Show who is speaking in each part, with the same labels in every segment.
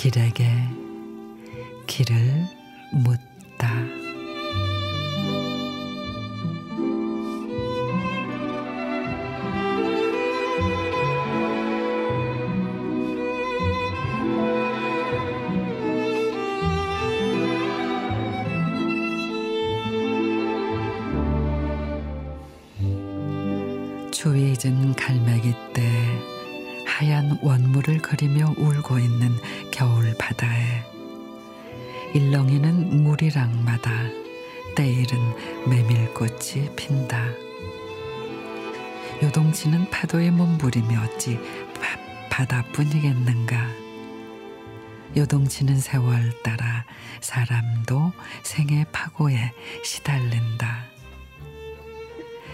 Speaker 1: 길에게 길을 묻다. 추위 진 갈매기 때 하얀 원물을 그리며 울고 있는 겨울 바다에 일렁이는 물이랑마다 때일은 메밀꽃이 핀다. 요동치는 파도에 몸부림이 어찌 바, 바다뿐이겠는가. 요동치는 세월 따라 사람도 생의 파고에 시달린다.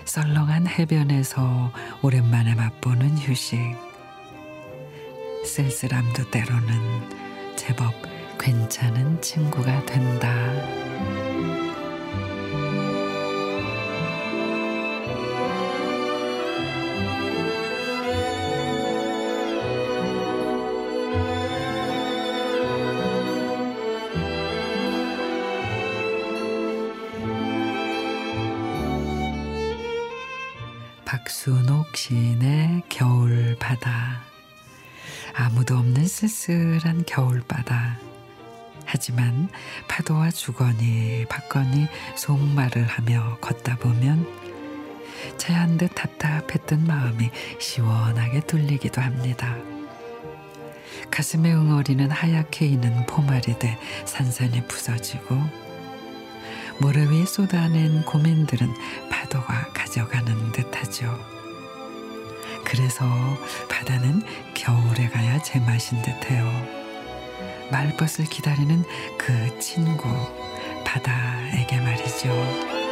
Speaker 1: 썰렁한 해변에서 오랜만에 맛보는 휴식. 쓸쓸함도 때로는 제법 괜찮은 친구가 된다. 박순옥 시인의 겨울바다 아무도 없는 쓸쓸한 겨울바다 하지만 파도와 주거니 받거니 속말을 하며 걷다 보면 체한 듯 답답했던 마음이 시원하게 뚫리기도 합니다. 가슴에 응어리는 하얗게 있는 포말이 돼 산산이 부서지고 모래 위에 쏟아낸 고민들은 파도가 가져가는. 그래서 바다는 겨울에 가야 제맛인 듯해요. 말벗을 기다리는 그 친구 바다에게 말이죠.